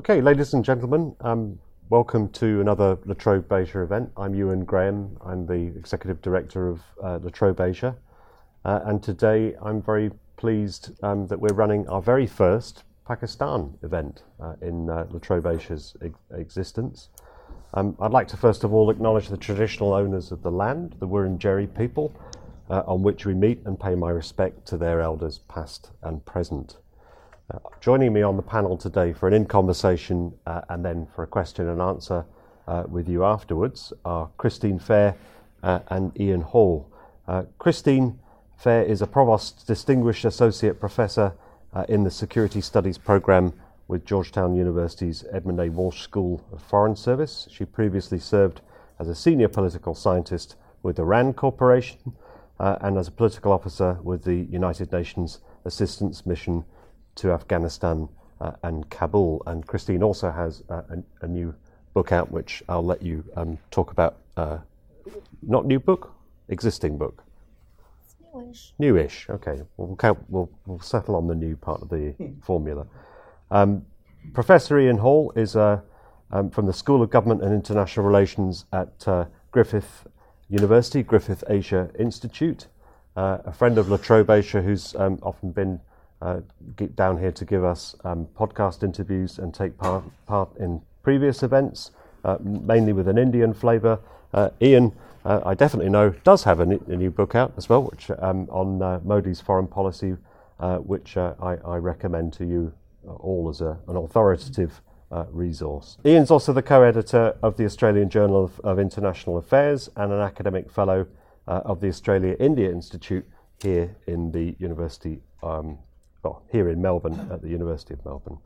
Okay, ladies and gentlemen, um, welcome to another La Trobe Asia event. I'm Euan Graham. I'm the Executive Director of uh, La Trobe Asia. Uh, and today I'm very pleased um, that we're running our very first Pakistan event uh, in uh, La Trobe Asia's ex- existence. Um, I'd like to first of all acknowledge the traditional owners of the land, the Wurundjeri people, uh, on which we meet and pay my respect to their elders past and present. Uh, joining me on the panel today for an in conversation uh, and then for a question and answer uh, with you afterwards are Christine Fair uh, and Ian Hall. Uh, Christine Fair is a Provost Distinguished Associate Professor uh, in the Security Studies Program with Georgetown University's Edmund A. Walsh School of Foreign Service. She previously served as a senior political scientist with the RAND Corporation and as a political officer with the United Nations Assistance Mission to Afghanistan uh, and Kabul. And Christine also has uh, a, a, new book out, which I'll let you um, talk about. Uh, not new book, existing book. Newish. Newish. Okay. We'll, count, we'll, we'll settle on the new part of the formula. Um, Professor Ian Hall is uh, um, from the School of Government and International Relations at uh, Griffith University, Griffith Asia Institute. Uh, a friend of La Trobe Asia who's um, often been uh, get down here to give us um, podcast interviews and take part, part in previous events, uh, mainly with an Indian flavour. Uh, Ian, uh, I definitely know, does have a, n- a new book out as well, which um, on uh, Modi's foreign policy, uh, which I, I, recommend to you all as a, an authoritative resource. Ian's also the co-editor of the Australian Journal of, of International Affairs and an academic fellow of the Australia India Institute here in the University um, well, here in Melbourne at the University of Melbourne.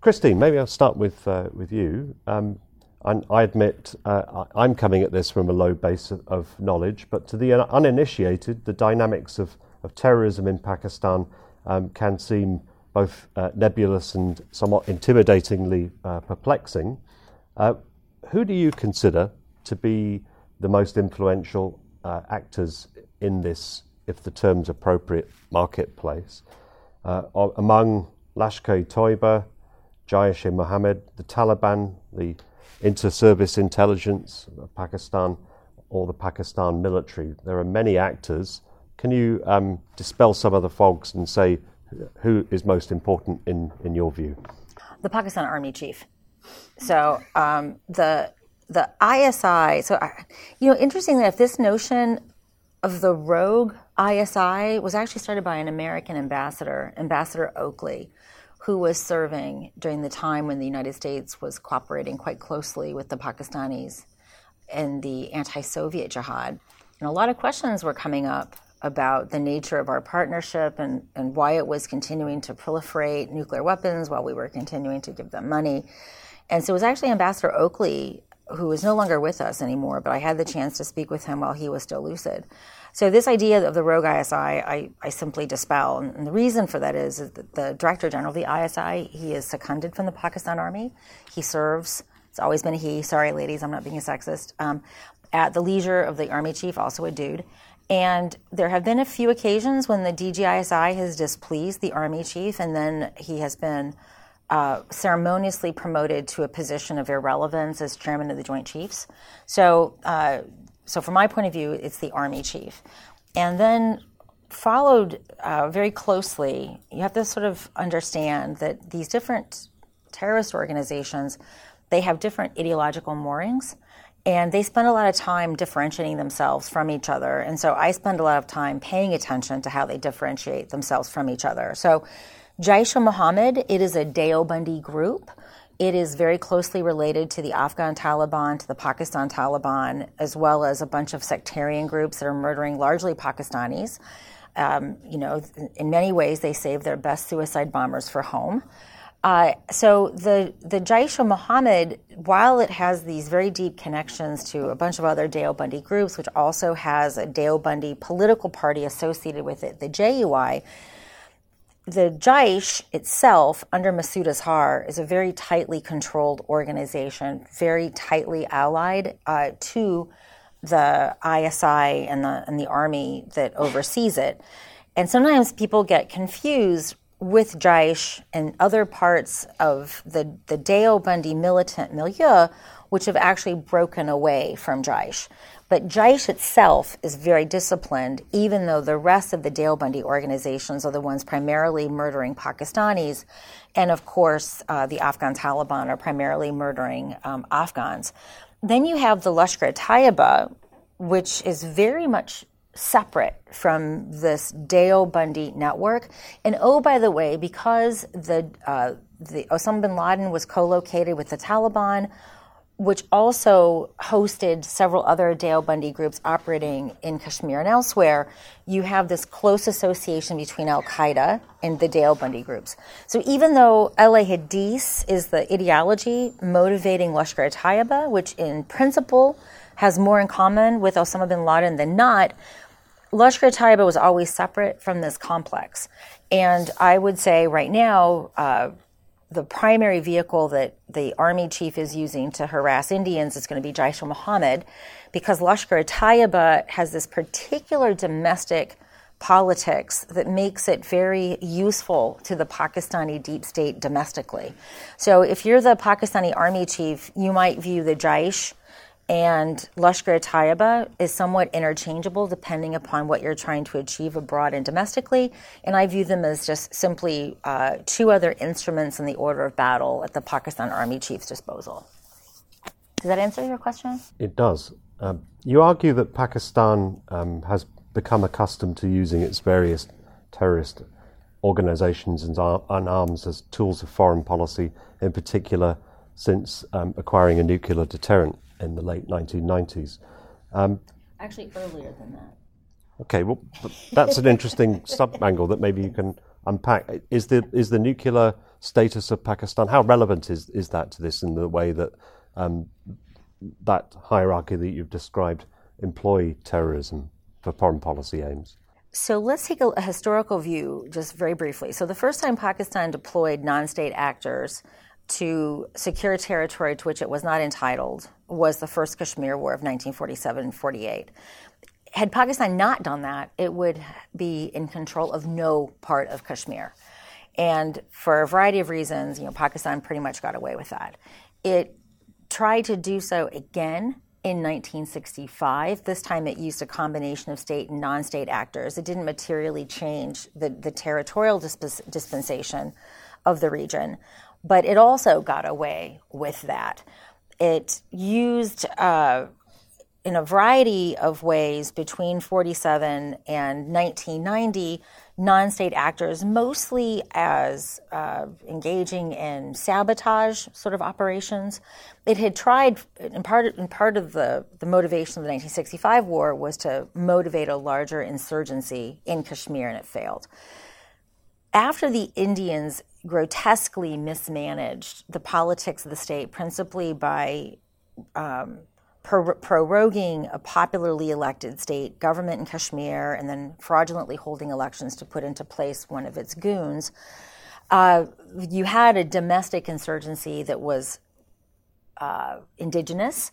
Christine, maybe I'll start with, uh, with you. Um, I admit uh, I'm coming at this from a low base of, of, knowledge, but to the uninitiated, the dynamics of, of terrorism in Pakistan um, can seem both uh, nebulous and somewhat intimidatingly uh, perplexing. Uh, who do you consider to be the most influential uh, actors in this, if the term's appropriate, marketplace? Uh, among Lashkar-e-Toiba, Jaish-e-Mohammed, the Taliban, the inter-service intelligence of Pakistan, or the Pakistan military. There are many actors. Can you um, dispel some of the fogs and say who is most important in, in your view? The Pakistan Army chief. So um, the the ISI. So you know, interestingly, if this notion of the rogue ISI was actually started by an American ambassador, Ambassador Oakley, who was serving during the time when the United States was cooperating quite closely with the Pakistanis in the anti Soviet jihad. And a lot of questions were coming up about the nature of our partnership and, and why it was continuing to proliferate nuclear weapons while we were continuing to give them money. And so it was actually Ambassador Oakley who is no longer with us anymore, but I had the chance to speak with him while he was still lucid. So this idea of the rogue ISI, I, I simply dispel. And the reason for that is, that the Director General of the ISI, he is seconded from the Pakistan Army. He serves, it's always been a he, sorry ladies, I'm not being a sexist, um, at the leisure of the Army Chief, also a dude. And there have been a few occasions when the DGISI has displeased the Army Chief, and then he has been uh, ceremoniously promoted to a position of irrelevance as chairman of the Joint Chiefs. So, uh, so from my point of view, it's the Army chief, and then followed uh, very closely. You have to sort of understand that these different terrorist organizations they have different ideological moorings and they spend a lot of time differentiating themselves from each other. And so I spend a lot of time paying attention to how they differentiate themselves from each other. So Jaish-e-Mohammed, it is a Deobandi group. It is very closely related to the Afghan Taliban, to the Pakistan Taliban, as well as a bunch of sectarian groups that are murdering largely Pakistanis. Um, you know, in many ways, they save their best suicide bombers for home. Uh, so the the Jaish-e-Mohammed, while it has these very deep connections to a bunch of other Deobandi groups, which also has a Deobandi political party associated with it, the JUI, the Jaish itself, under Masood Azhar, is a very tightly controlled organization, very tightly allied uh, to the ISI and the and the army that oversees it. And sometimes people get confused with Jaish and other parts of the, the Deobandi militant milieu, which have actually broken away from Jaish. But Jaish itself is very disciplined, even though the rest of the Deobandi organizations are the ones primarily murdering Pakistanis. And of course, uh, the Afghan Taliban are primarily murdering um, Afghans. Then you have the Lashkar Taiba, which is very much separate from this Deobandi network. And oh, by the way, because the, uh, the Osama bin Laden was co-located with the Taliban, which also hosted several other Deobandi groups operating in Kashmir and elsewhere, you have this close association between Al Qaeda and the Deobandi groups. So even though Ahl-e-Hadith is the ideology motivating Lashkar Taiba, which in principle has more in common with Osama bin Laden than not, Lashkar Taiba was always separate from this complex. And I would say right now, uh, the primary vehicle that the army chief is using to harass Indians is going to be Jaish Muhammad because Lashkar Taiba has this particular domestic politics that makes it very useful to the Pakistani deep state domestically. So if you're the Pakistani army chief, you might view the Jaish and Lashkar Taiba is somewhat interchangeable depending upon what you're trying to achieve abroad and domestically. And I view them as just simply uh, two other instruments in the order of battle at the Pakistan Army Chief's disposal. Does that answer your question? It does. Um, you argue that Pakistan um, has become accustomed to using its various terrorist organizations and, ar- and arms as tools of foreign policy, in particular since um, acquiring a nuclear deterrent in the late 1990s. Um, Actually, earlier than that. Okay, well, that's an interesting sub angle that maybe you can unpack. Is the is the nuclear status of Pakistan how relevant is is that to this in the way that um, that hierarchy that you've described employ terrorism for foreign policy aims? So let's take a, a historical view just very briefly. So the first time Pakistan deployed non-state actors to secure territory to which it was not entitled was the first Kashmir War of 1947 48. Had Pakistan not done that, it would be in control of no part of Kashmir. And for a variety of reasons, you know, Pakistan pretty much got away with that. It tried to do so again in 1965. This time it used a combination of state and non state actors. It didn't materially change the, the territorial disp- dispensation of the region but it also got away with that. It used uh, in a variety of ways between 47 and 1990 non state actors, mostly as uh, engaging in sabotage sort of operations. It had tried, in part, in part of the, the motivation of the 1965 war was to motivate a larger insurgency in Kashmir, and it failed. After the Indians grotesquely mismanaged the politics of the state, principally by um, proroguing a popularly elected state government in Kashmir and then fraudulently holding elections to put into place one of its goons. Uh, you had a domestic insurgency that was uh, indigenous,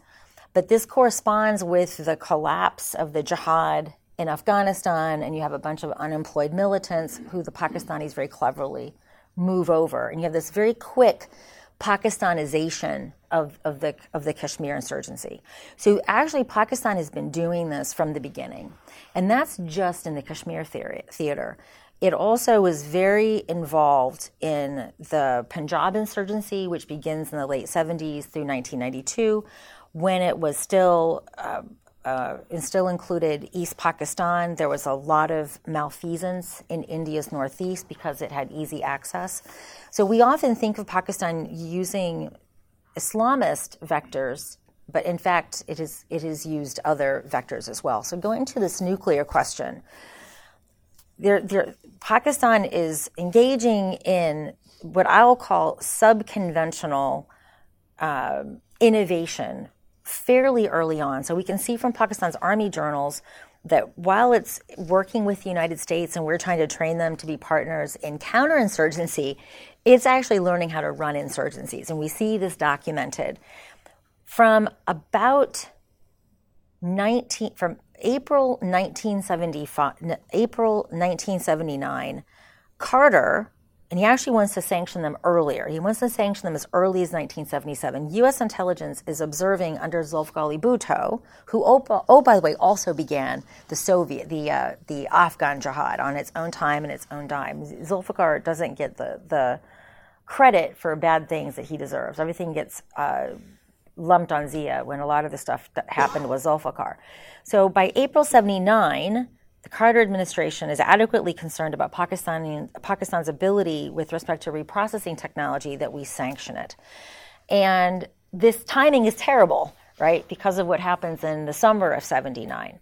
but this corresponds with the collapse of the jihad in Afghanistan, and you have a bunch of unemployed militants who the Pakistanis very cleverly move over. And you have this very quick Pakistanization of, of, the, of the Kashmir insurgency. So actually, Pakistan has been doing this from the beginning. And that's just in the Kashmir theory, theater. It also was very involved in the Punjab insurgency, which begins in the late 70s through 1992, when it was still uh, uh, and still included East Pakistan. There was a lot of malfeasance in India's northeast because it had easy access. So we often think of Pakistan using Islamist vectors, but in fact, it, is, it has used other vectors as well. So going to this nuclear question, there, there, Pakistan is engaging in what I'll call subconventional uh, innovation fairly early on. So we can see from Pakistan's army journals that while it's working with the United States and we're trying to train them to be partners in counterinsurgency, it's actually learning how to run insurgencies. And we see this documented from about 19 from April 1975 April 1979 Carter and he actually wants to sanction them earlier. He wants to sanction them as early as 1977. U.S. intelligence is observing under Zulfikar Bhutto, who, oh, oh, by the way, also began the Soviet, the uh, the Afghan jihad on its own time and its own dime. Zulfikar doesn't get the the credit for bad things that he deserves. Everything gets uh, lumped on Zia when a lot of the stuff that happened was Zulfikar. So by April 79, the Carter administration is adequately concerned about Pakistani, Pakistan's ability with respect to reprocessing technology that we sanction it. And this timing is terrible, right, because of what happens in the summer of 79.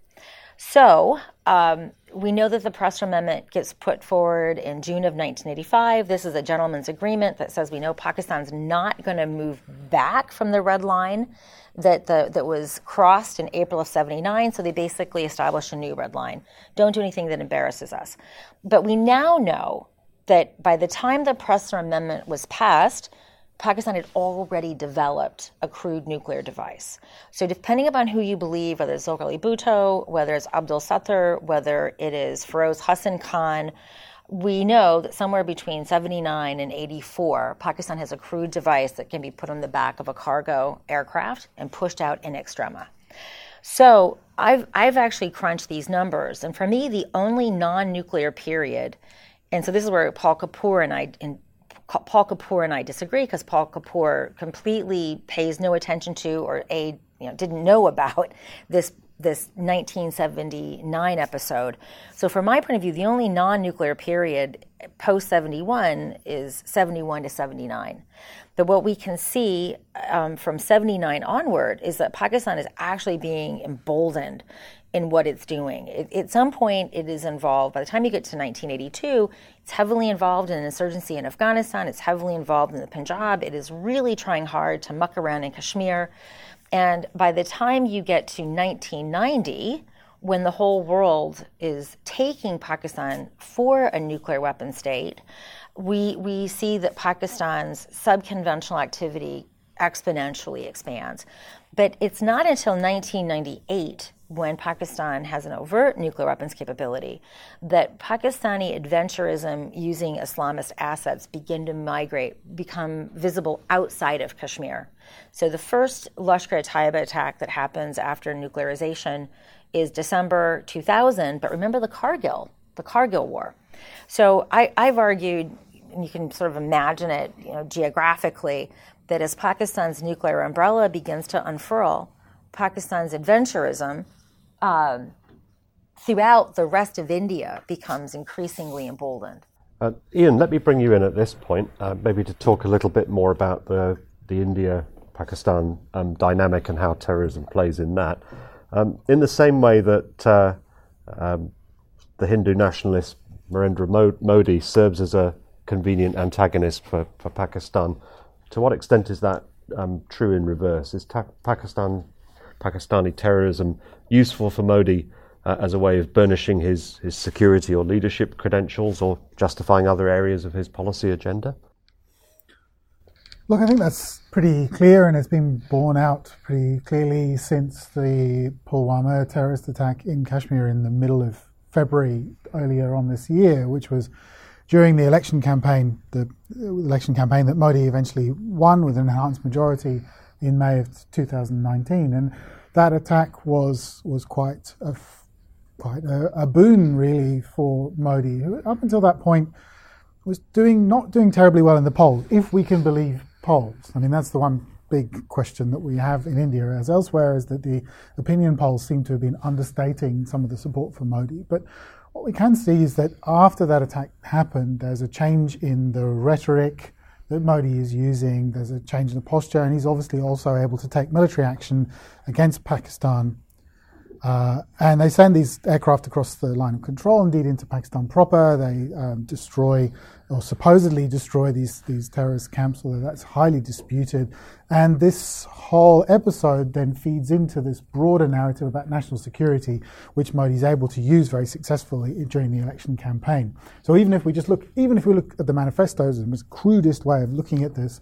So um, we know that the Pressler Amendment gets put forward in June of 1985. This is a gentleman's agreement that says we know Pakistan's not going to move back from the red line that the, that was crossed in April of 79. So they basically established a new red line. Don't do anything that embarrasses us. But we now know that by the time the Pressler Amendment was passed, Pakistan had already developed a crude nuclear device. So, depending upon who you believe, whether it's Zulfikar Bhutto, whether it's Abdul Sattar, whether it is Feroz Hassan Khan, we know that somewhere between 79 and 84, Pakistan has a crude device that can be put on the back of a cargo aircraft and pushed out in extrema. So, I've, I've actually crunched these numbers, and for me, the only non nuclear period, and so this is where Paul Kapur and I in, Paul Kapur and I disagree because Paul Kapur completely pays no attention to or a you know didn't know about this this 1979 episode. So from my point of view, the only non-nuclear period post 71 is 71 to 79. But what we can see um, from 79 onward is that Pakistan is actually being emboldened in what it's doing. It, at some point, it is involved, by the time you get to 1982, it's heavily involved in an insurgency in Afghanistan, it's heavily involved in the Punjab, it is really trying hard to muck around in Kashmir. And by the time you get to 1990, when the whole world is taking Pakistan for a nuclear weapon state, we, we see that Pakistan's subconventional activity exponentially expands. But it's not until 1998 when Pakistan has an overt nuclear weapons capability, that Pakistani adventurism using Islamist assets begin to migrate, become visible outside of Kashmir. So the first Lashkar-e-Taiba attack that happens after nuclearization is December 2000, but remember the Kargil, the Kargil War. So I, I've argued, and you can sort of imagine it, you know, geographically, that as Pakistan's nuclear umbrella begins to unfurl, Pakistan's adventurism um, throughout the rest of India becomes increasingly emboldened. Uh, Ian, let me bring you in at this point, uh, maybe to talk a little bit more about the, the India Pakistan um, dynamic and how terrorism plays in that. Um, in the same way that uh, um, the Hindu nationalist Narendra Modi serves as a convenient antagonist for, for Pakistan, to what extent is that um, true in reverse? Is ta- Pakistan Pakistani terrorism useful for Modi uh, as a way of burnishing his, his security or leadership credentials or justifying other areas of his policy agenda? Look, I think that's pretty clear and it's been borne out pretty clearly since the Pulwama terrorist attack in Kashmir in the middle of February earlier on this year, which was during the election campaign, the election campaign that Modi eventually won with an enhanced majority in May of 2019. And that attack was was quite a quite a, a, boon really for Modi, who up until that point was doing not doing terribly well in the polls, if we can believe polls. I mean, that's the one big question that we have in India, as elsewhere, is that the opinion polls seem to have been understating some of the support for Modi. But what we can see is that after that attack happened, there's a change in the rhetoric that Modi is using. There's a change in the posture, and he's obviously also able to take military action against Pakistan. Uh, and they send these aircraft across the line of control, indeed into Pakistan proper. They um, destroy or supposedly destroy these, these terrorist camps, although that's highly disputed. And this whole episode then feeds into this broader narrative about national security, which Modi is able to use very successfully during the election campaign. So even if we just look, even if we look at the manifestos, the most crudest way of looking at this,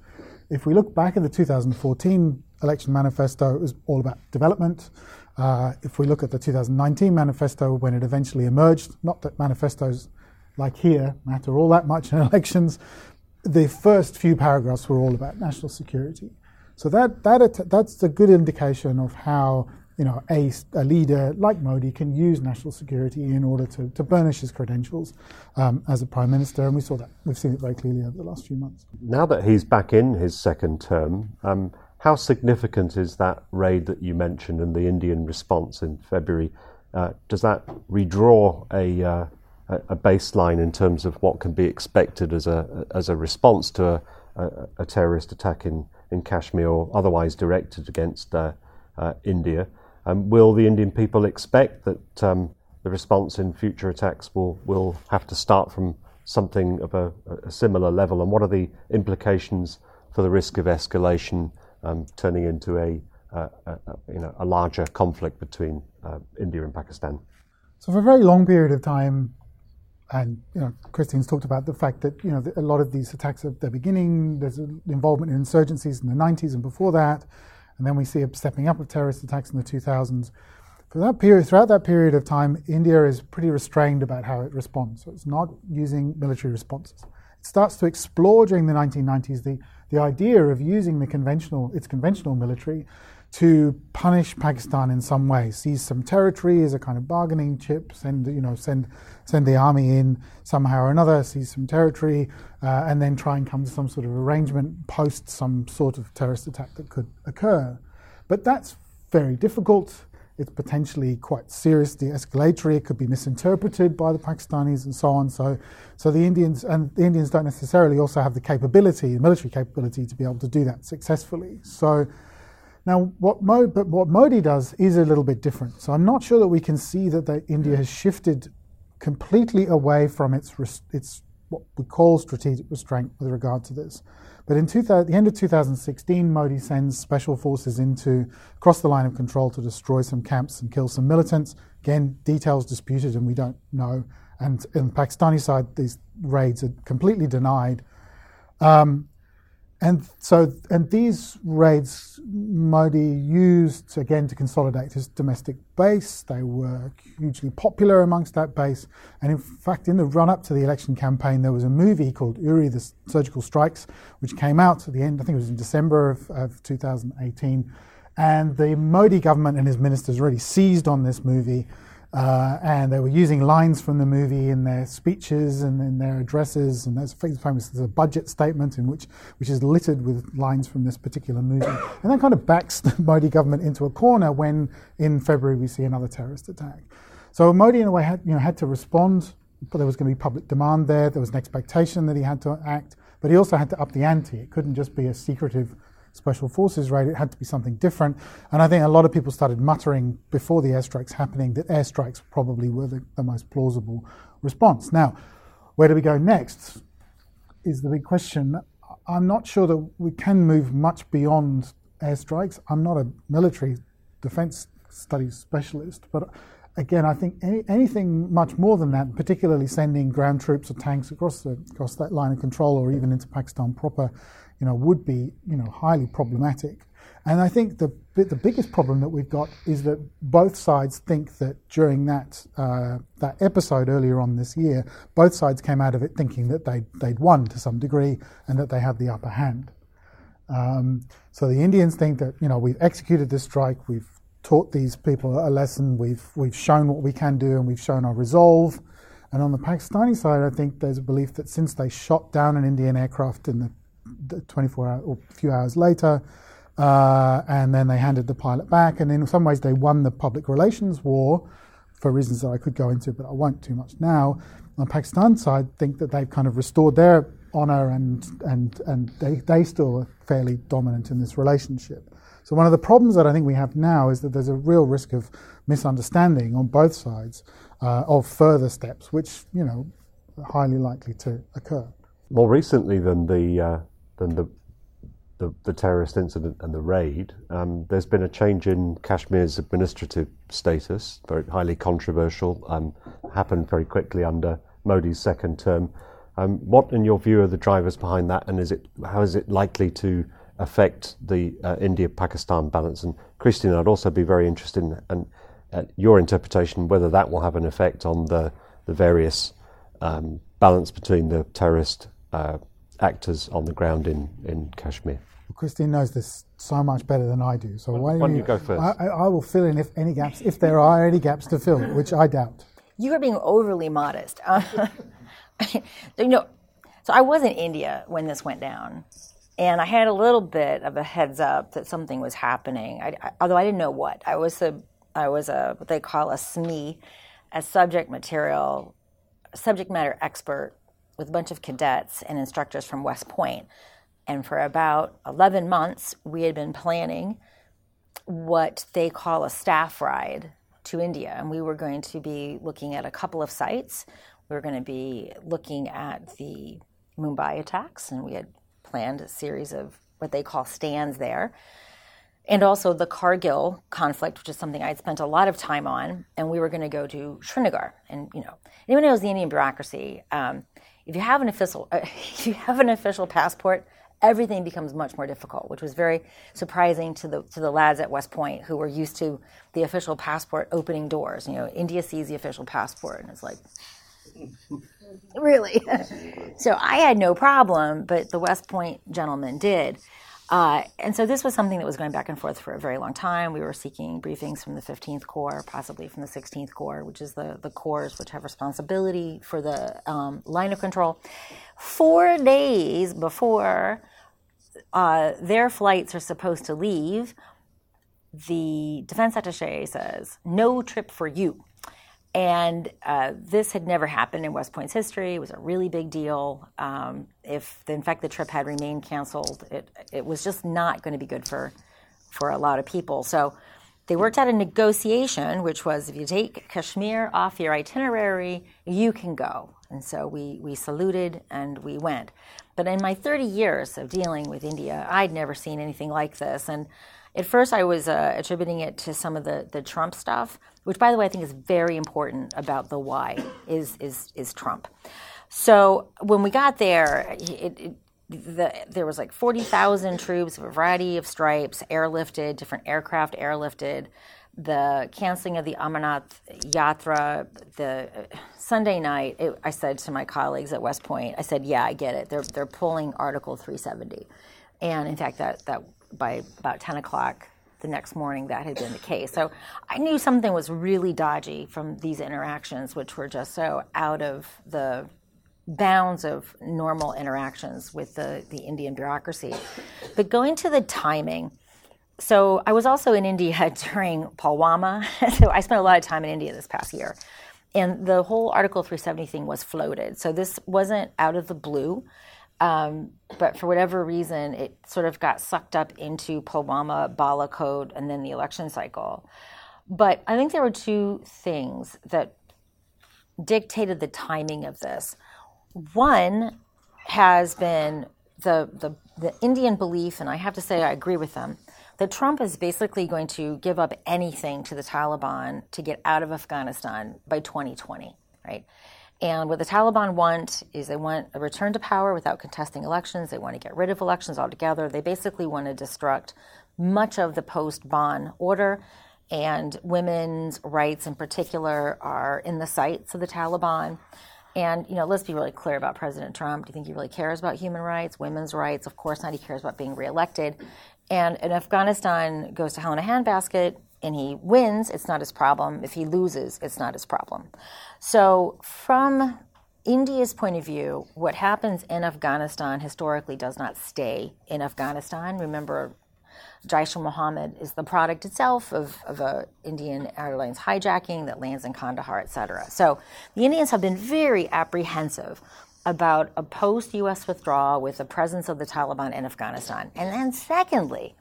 if we look back at the 2014 election manifesto, it was all about development. Uh, if we look at the 2019 manifesto, when it eventually emerged, not that manifestos like here, matter all that much in elections. The first few paragraphs were all about national security. So that, that that's a good indication of how you know, a, a, leader like Modi can use national security in order to, to burnish his credentials um, as a prime minister, and we saw that. We've seen it very clearly over the last few months. Now that he's back in his second term, um, how significant is that raid that you mentioned and the Indian response in February? Uh, does that redraw a, uh, a baseline in terms of what can be expected as a as a response to a, a, a terrorist attack in, in Kashmir or otherwise directed against uh, uh India? Um, will the Indian people expect that um, the response in future attacks will, will have to start from something of a, a similar level? And what are the implications for the risk of escalation um, turning into a, a, you know, a larger conflict between uh, India and Pakistan? So, for a very long period of time, and you know, Christine's talked about the fact that you know a lot of these attacks at the beginning, there's involvement in insurgencies in the 90s and before that. And then we see a stepping up of terrorist attacks in the 2000s. For that period, throughout that period of time, India is pretty restrained about how it responds. So it's not using military responses. It starts to explore during the 1990s the, the idea of using the conventional, its conventional military to punish Pakistan in some way, seize some territory as a kind of bargaining chip, send you know send send the army in somehow or another, seize some territory, uh, and then try and come to some sort of arrangement post some sort of terrorist attack that could occur. But that's very difficult. It's potentially quite seriously escalatory. It could be misinterpreted by the Pakistanis and so on. So, so the Indians and the Indians don't necessarily also have the capability, the military capability, to be able to do that successfully. So now, what, Mo, but what Modi does is a little bit different. So I'm not sure that we can see that the, India has shifted completely away from its, its what we call strategic restraint with regard to this. But in 2000, the end of 2016, Modi sends special forces into across the line of control to destroy some camps and kill some militants. Again, details disputed and we don't know. And on the Pakistani side, these raids are completely denied. Um, and so, and these raids Modi used again to consolidate his domestic base. They were hugely popular amongst that base. And in fact, in the run up to the election campaign, there was a movie called Uri the Surgical Strikes, which came out at the end, I think it was in December of, of 2018. And the Modi government and his ministers really seized on this movie uh, and they were using lines from the movie in their speeches and in their addresses, and that's famous. There's a budget statement in which which is littered with lines from this particular movie, and that kind of backs the Modi government into a corner when in February we see another terrorist attack. So Modi, in a way, had you know had to respond, but there was going to be public demand there. There was an expectation that he had to act, but he also had to up the ante. It couldn't just be a secretive special forces raid. It had to be something different. And I think a lot of people started muttering before the airstrikes happening that airstrikes probably were the, the most plausible response. Now, where do we go next? Is the big question. I'm not sure that we can move much beyond airstrikes. I'm not a military defense studies specialist, but again, I think any, anything much more than that, particularly sending ground troops or tanks across the, across that line of control or even into Pakistan proper, you know, would be, you know, highly problematic. And I think the the biggest problem that we've got is that both sides think that during that uh, that episode earlier on this year, both sides came out of it thinking that they they'd won to some degree and that they had the upper hand. Um, so the Indians think that you know we've executed this strike, we've taught these people a lesson, we've we've shown what we can do, and we've shown our resolve. And on the Pakistani side, I think there's a belief that since they shot down an Indian aircraft in the 24 hours or a few hours later. Uh, and then they handed the pilot back. And in some ways, they won the public relations war for reasons that I could go into, but I won't too much now. On Pakistan's Pakistan side, think that they've kind of restored their honor and, and, and they, they still are fairly dominant in this relationship. So, one of the problems that I think we have now is that there's a real risk of misunderstanding on both sides uh, of further steps, which, you know, are highly likely to occur. More recently than the uh, than the, the, the terrorist incident and the raid, um, there's been a change in Kashmir's administrative status, very highly controversial, um, happened very quickly under Modi's second term. Um, what, in your view, are the drivers behind that, and is it how is it likely to affect the uh, India-Pakistan balance? And Christine, I'd also be very interested in, in your interpretation whether that will have an effect on the the various um, balance between the terrorist uh, actors on the ground in, in Kashmir. Christine knows this so much better than I do. So why, why don't you go first? I, I, will fill in if any gaps, if there are any gaps to fill, which I doubt. You are being overly modest. Uh, you know, so I was in India when this went down, and I had a little bit of a heads up that something was happening. I, I, although I didn't know what. I was a I was a what they call a SME, a subject material, subject matter expert with a bunch of cadets and instructors from West Point. And for about 11 months, we had been planning what they call a staff ride to India. And we were going to be looking at a couple of sites. We were going to be looking at the Mumbai attacks, and we had planned a series of what they call stands there. And also the Kargil conflict, which is something I'd spent a lot of time on, and we were going to go to Srinagar. And you know, anyone knows the Indian bureaucracy. Um, if you have an official, if you have an official passport, everything becomes much more difficult, which was very surprising to the to the lads at West Point who were used to the official passport opening doors. You know, India sees the official passport, and it's like, really. so I had no problem, but the West Point gentleman did. Uh, and so this was something that was going back and forth for a very long time. We were seeking briefings from the 15th Corps, possibly from the 16th Corps, which is the, the corps which have responsibility for the um, line of control. Four days before uh, their flights are supposed to leave, the defense attache says, no trip for you. And uh, this had never happened in West Point's history. It was a really big deal. Um, if, in fact, the trip had remained canceled, it, it was just not going to be good for, for a lot of people. So they worked out a negotiation, which was if you take Kashmir off your itinerary, you can go. And so we, we saluted and we went. But in my 30 years of dealing with India, I'd never seen anything like this. And at first, I was uh, attributing it to some of the, the Trump stuff, which, by the way, I think is very important about the why is is is Trump. So when we got there, it, it, the, there was like 40,000 troops of a variety of stripes, airlifted, different aircraft airlifted. The canceling of the Amarnath Yatra, the uh, Sunday night, it, I said to my colleagues at West Point, I said, "Yeah, I get it. They're they're pulling Article 370," and in fact, that that by about 10 o'clock the next morning that had been the case. So I knew something was really dodgy from these interactions, which were just so out of the bounds of normal interactions with the, the Indian bureaucracy. But going to the timing, so I was also in India during Pulwama. so I spent a lot of time in India this past year. And the whole Article 370 thing was floated. So this wasn't out of the blue. Um, but for whatever reason, it sort of got sucked up into Pulwama, Balakot, and then the election cycle. But I think there were two things that dictated the timing of this. One has been the, the, the Indian belief, and I have to say I agree with them, that Trump is basically going to give up anything to the Taliban to get out of Afghanistan by 2020, right? And what the Taliban want is they want a return to power without contesting elections. They want to get rid of elections altogether. They basically want to destruct much of the post Bonn order. And women's rights, in particular, are in the sights of the Taliban. And, you know, let's be really clear about President Trump. Do you think he really cares about human rights, women's rights? Of course not. He cares about being reelected. And if Afghanistan goes to hell in a handbasket, and he wins, it's not his problem. If he loses, it's not his problem. So, from India's point of view, what happens in Afghanistan historically does not stay in Afghanistan. Remember, Jaish Mohammed is the product itself of, of a Indian Airlines hijacking that lands in Kandahar, et cetera. So the Indians have been very apprehensive about a post US withdrawal with the presence of the Taliban in Afghanistan. And then, secondly,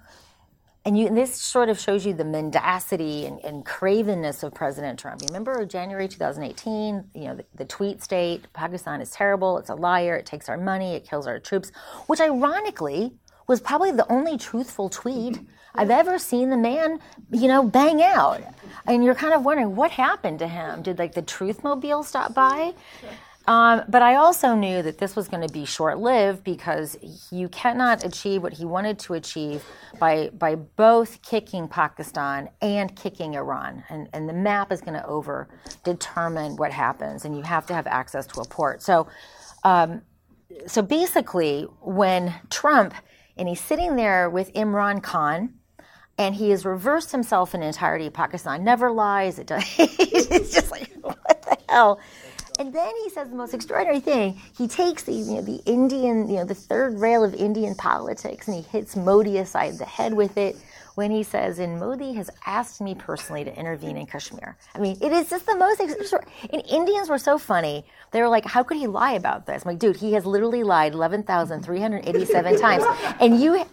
and, you, and this sort of shows you the mendacity and, and cravenness of President Trump. You remember January 2018, you know, the, the, tweet state, Pakistan is terrible, it's a liar, it takes our money, it kills our troops, which ironically was probably the only truthful tweet I've ever seen the man, you know, bang out. And you're kind of wondering what happened to him. Did like the truth mobile stop by? Um, but I also knew that this was going to be short lived because you cannot achieve what he wanted to achieve by, by both kicking Pakistan and kicking Iran. And, and the map is going to over determine what happens, and you have to have access to a port. So, um, so basically, when Trump, and he's sitting there with Imran Khan, and he has reversed himself in entirety. Pakistan never lies. It does. it's just like what the hell. And then he says the most extraordinary thing. He takes the, you know, the Indian, you know, the third rail of Indian politics, and he hits Modi aside the head with it when he says, "And Modi has asked me personally to intervene in Kashmir." I mean, it is just the most. And Indians were so funny. They were like, "How could he lie about this?" I'm like, dude, he has literally lied eleven thousand three hundred eighty-seven times, and you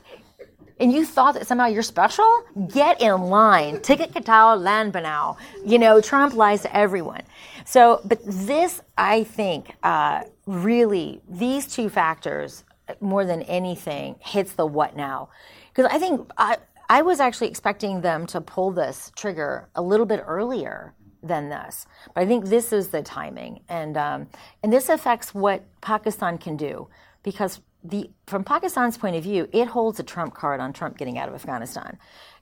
and you thought that somehow you're special, get in line. Ticket Katao land banao. You know, Trump lies to everyone. So, but this, I think, uh, really, these two factors, more than anything, hits the what now. Because I think I, I was actually expecting them to pull this trigger a little bit earlier than this. But I think this is the timing. And, um, and this affects what Pakistan can do. Because the, from Pakistan's point of view, it holds a trump card on Trump getting out of Afghanistan.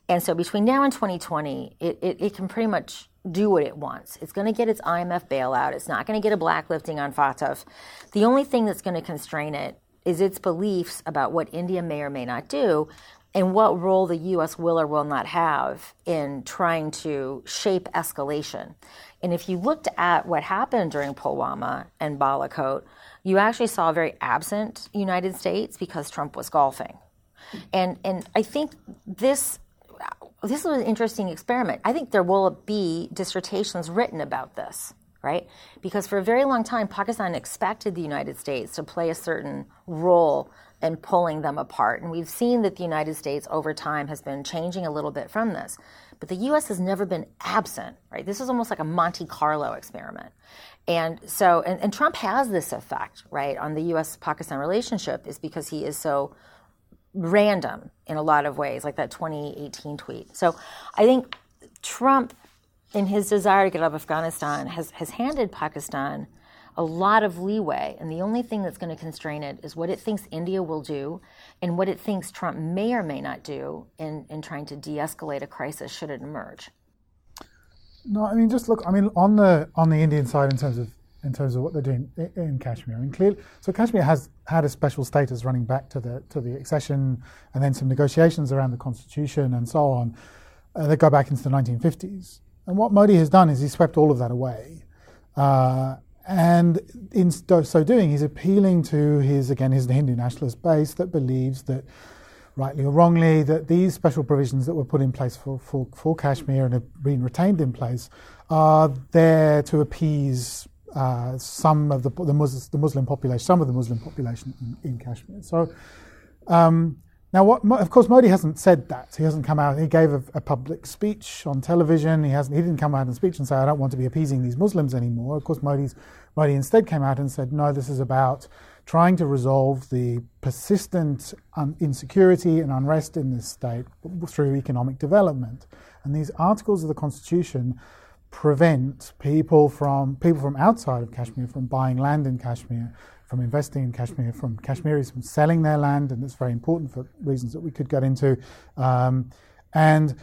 And so between now and 2020, it, it, it can pretty much do what it wants. It's going to get its IMF bailout. It's not going to get a blacklisting on FATF. The only thing that's going to constrain it is its beliefs about what India may or may not do and what role the U.S. will or will not have in trying to shape escalation. And if you looked at what happened during Pulwama and Balakot, you actually saw a very absent United States because Trump was golfing. And, and I think this, this was an interesting experiment. I think there will be dissertations written about this, right? Because for a very long time, Pakistan expected the United States to play a certain role in pulling them apart. And we've seen that the United States over time has been changing a little bit from this. But the US has never been absent, right? This is almost like a Monte Carlo experiment. And so, and, and Trump has this effect, right, on the U.S. Pakistan relationship, is because he is so random in a lot of ways, like that 2018 tweet. So I think Trump, in his desire to get out of Afghanistan, has, has handed Pakistan a lot of leeway. And the only thing that's going to constrain it is what it thinks India will do and what it thinks Trump may or may not do in, in trying to de escalate a crisis should it emerge. No, I mean just look. I mean on the on the Indian side in terms of in terms of what they're doing in, Kashmir. I mean clearly, so Kashmir has had a special status running back to the to the accession, and then some negotiations around the constitution and so on. Uh, that go back into the 1950s. And what Modi has done is he swept all of that away. Uh, and in so doing, he's appealing to his again his Hindu nationalist base that believes that rightly or wrongly, that these special provisions that were put in place for, for, for Kashmir and have been retained in place are there to appease uh, some of the, the, Muslim, the Muslim population, some of the Muslim population in, in Kashmir. So, um, now, what, of course, Modi hasn't said that. He hasn't come out. He gave a, a, public speech on television. He hasn't. He didn't come out in speech and say, "I don't want to be appeasing these Muslims anymore." Of course, Modi's, Modi instead came out and said, "No, this is about trying to resolve the persistent insecurity and unrest in this state through economic development. And these articles of the Constitution prevent people from people from outside of Kashmir from buying land in Kashmir, from investing in Kashmir, from Kashmiris from selling their land, and it's very important for reasons that we could get into. Um, and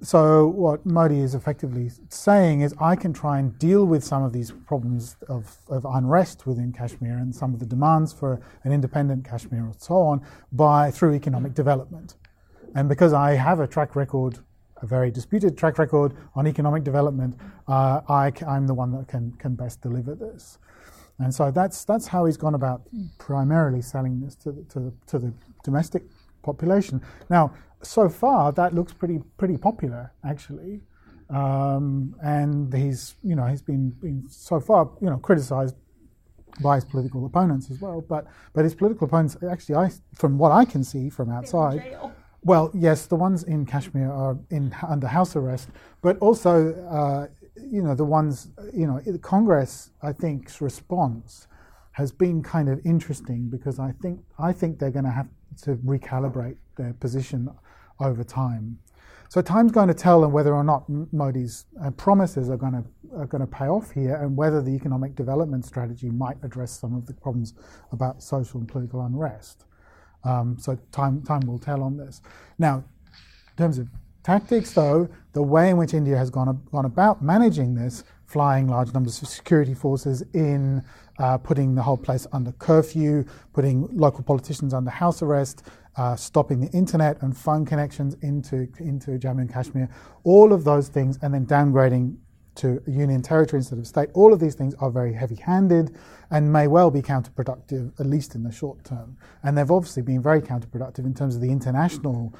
so what Modi is effectively saying is I can try and deal with some of these problems of, of unrest within Kashmir and some of the demands for an independent Kashmir and so on by through economic development. And because I have a track record, a very disputed track record on economic development, uh, I, am the one that can, can best deliver this. And so that's, that's how he's gone about primarily selling this to the, to the, to the domestic population. Now, so far that looks pretty pretty popular actually, um, and he's you know he's been, been so far you know criticised by his political opponents as well. But but his political opponents actually, I from what I can see from outside. Well, yes, the ones in Kashmir are in under house arrest, but also, uh, you know, the ones, you know, the Congress, I think's response has been kind of interesting because I think I think they're going to have to recalibrate their position over time. So time's going to tell on whether or not Modi's uh, promises are going to are going to pay off here, and whether the economic development strategy might address some of the problems about social and political unrest. Um, so time time will tell on this. Now, in terms of tactics, though, the way in which India has gone, gone about managing this, flying large numbers of security forces in, uh, putting the whole place under curfew, putting local politicians under house arrest, uh, stopping the internet and phone connections into, into Jammu and Kashmir, all of those things, and then downgrading to union territory instead of state, all of these things are very heavy handed and may well be counterproductive, at least in the short term. And they've obviously been very counterproductive in terms of the international,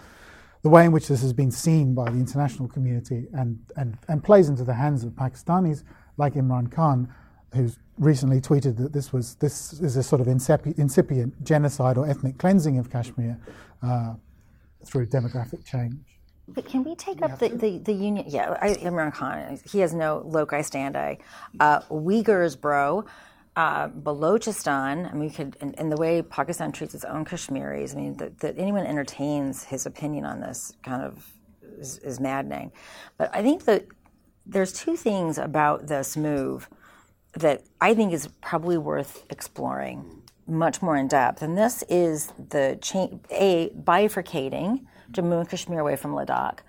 the way in which this has been seen by the international community and, and, and plays into the hands of Pakistanis like Imran Khan, who's recently tweeted that this was this is a sort of incipient genocide or ethnic cleansing of Kashmir uh, through demographic change. But can we take up the, the, the, union? Yeah, I, Imran Khan, he has no loci standi. Uh, Uyghurs, bro. Uh, Balochistan, I mean, we could, and, and, the way Pakistan treats its own Kashmiris, I mean, that, that anyone entertains his opinion on this kind of is, is maddening. But I think that there's two things about this move that I think is probably worth exploring much more in depth. And this is the a bifurcating Jammu and Kashmir away from Ladakh.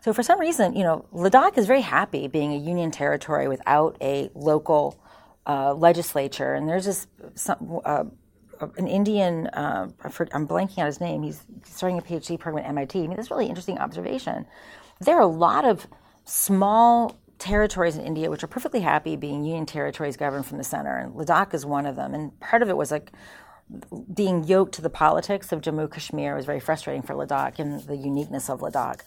So for some reason, you know, Ladakh is very happy being a union territory without a local uh, legislature. And there's this some, uh, an Indian, uh, I'm blanking out his name. He's starting a PhD program at MIT. I mean, that's really interesting observation. There are a lot of small territories in India which are perfectly happy being union territories governed from the center, and Ladakh is one of them. And part of it was like being yoked to the politics of Jammu Kashmir was very frustrating for Ladakh and the uniqueness of Ladakh.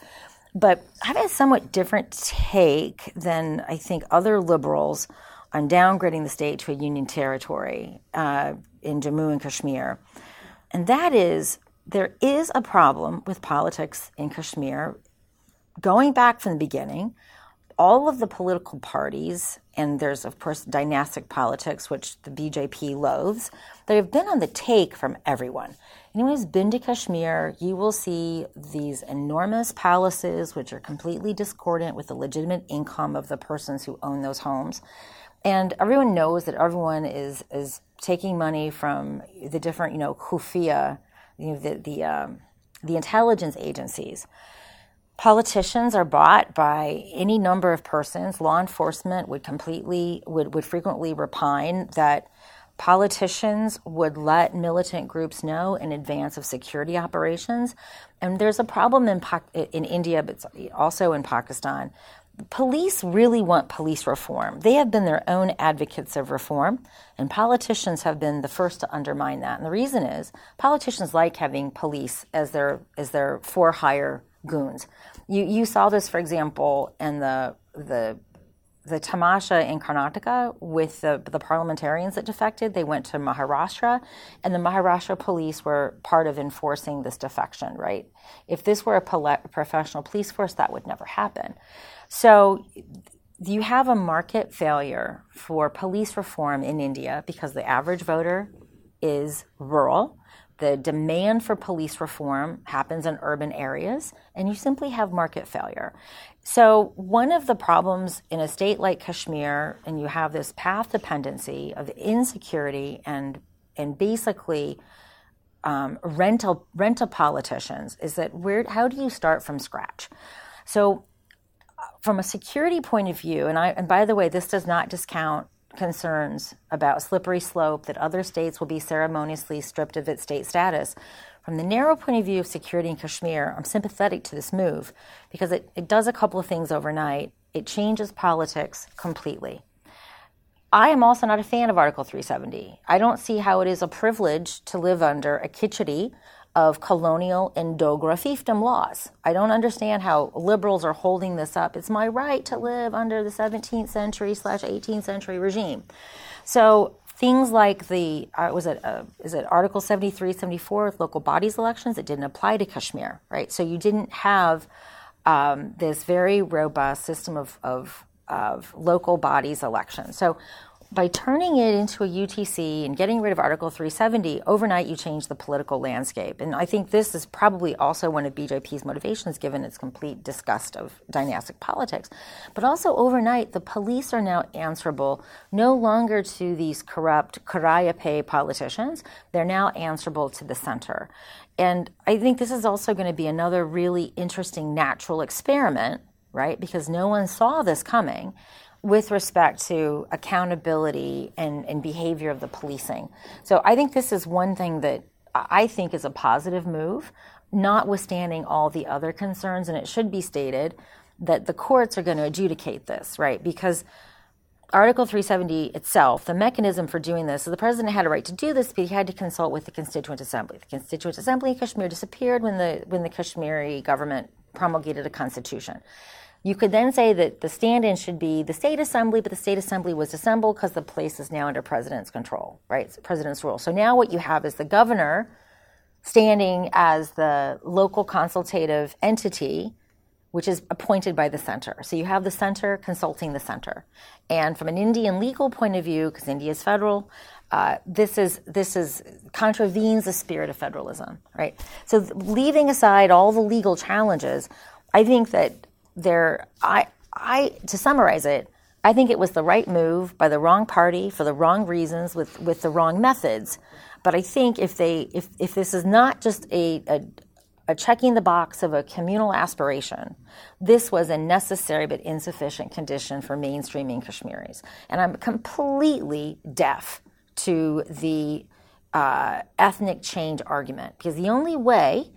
But I have a somewhat different take than I think other liberals on downgrading the state to a union territory uh, in Jammu and Kashmir. And that is, there is a problem with politics in Kashmir going back from the beginning all of the political parties, and there's, of course, dynastic politics, which the BJP loathes, they have been on the take from everyone. Anyone who's been to Kashmir, you will see these enormous palaces, which are completely discordant with the legitimate income of the persons who own those homes. And everyone knows that everyone is, is taking money from the different, you know, kufia, you know, the, the, um, the intelligence agencies politicians are bought by any number of persons. Law enforcement would completely would, would frequently repine that politicians would let militant groups know in advance of security operations. And there's a problem in in India, but also in Pakistan. Police really want police reform. They have been their own advocates of reform, and politicians have been the first to undermine that. And the reason is politicians like having police as their as their for hire goons. You you saw this, for example, in the the the tamasha in Karnataka with the, the parliamentarians that defected. They went to Maharashtra, and the Maharashtra police were part of enforcing this defection, right? If this were a pole- professional police force, that would never happen. So you have a market failure for police reform in India because the average voter is rural the demand for police reform happens in urban areas, and you simply have market failure. So, one of the problems in a state like Kashmir, and you have this path dependency of insecurity and and basically um, rental rental politicians, is that where how do you start from scratch? So, from a security point of view, and I and by the way, this does not discount concerns about slippery slope that other states will be ceremoniously stripped of its state status. From the narrow point of view of security in Kashmir, I'm sympathetic to this move because it, it does a couple of things overnight. It changes politics completely. I am also not a fan of Article 370. I don't see how it is a privilege to live under a khichdi of colonial and Dogra fiefdom laws. I don't understand how liberals are holding this up. It's my right to live under the 17th century slash 18th century regime. So things like the uh, was it uh, is it Article 73, 74 with local bodies elections? It didn't apply to Kashmir, right? So you didn't have um, this very robust system of, of of local bodies elections. So by turning it into a UTC and getting rid of Article 370, overnight you change the political landscape. And I think this is probably also one of BJP's motivations, given its complete disgust of dynastic politics. But also overnight, the police are now answerable no longer to these corrupt Karaya politicians, they're now answerable to the center. And I think this is also going to be another really interesting natural experiment, right? Because no one saw this coming with respect to accountability and, and behavior of the policing. So I think this is one thing that I think is a positive move, notwithstanding all the other concerns. And it should be stated that the courts are going to adjudicate this, right? Because Article 370 itself, the mechanism for doing this, so the president had a right to do this, but he had to consult with the Constituent Assembly. The Constituent Assembly in Kashmir disappeared when the when the Kashmiri government promulgated a constitution. You could then say that the stand in should be the state assembly, but the state assembly was assembled because the place is now under president's control, right? president's rule. So now what you have is the governor standing as the local consultative entity, which is appointed by the center. So you have the center consulting the center. And from an Indian legal point of view, because India is federal, uh, this is this is contravenes the spirit of federalism, right? So leaving aside all the legal challenges, I think that there, I, I, to summarize it, I think it was the right move by the wrong party for the wrong reasons with, with the wrong methods. But I think if they, if, if this is not just a, a, a checking the box of a communal aspiration, this was a necessary but insufficient condition for mainstreaming Kashmiris. And I'm completely deaf to the uh, ethnic change argument because the only way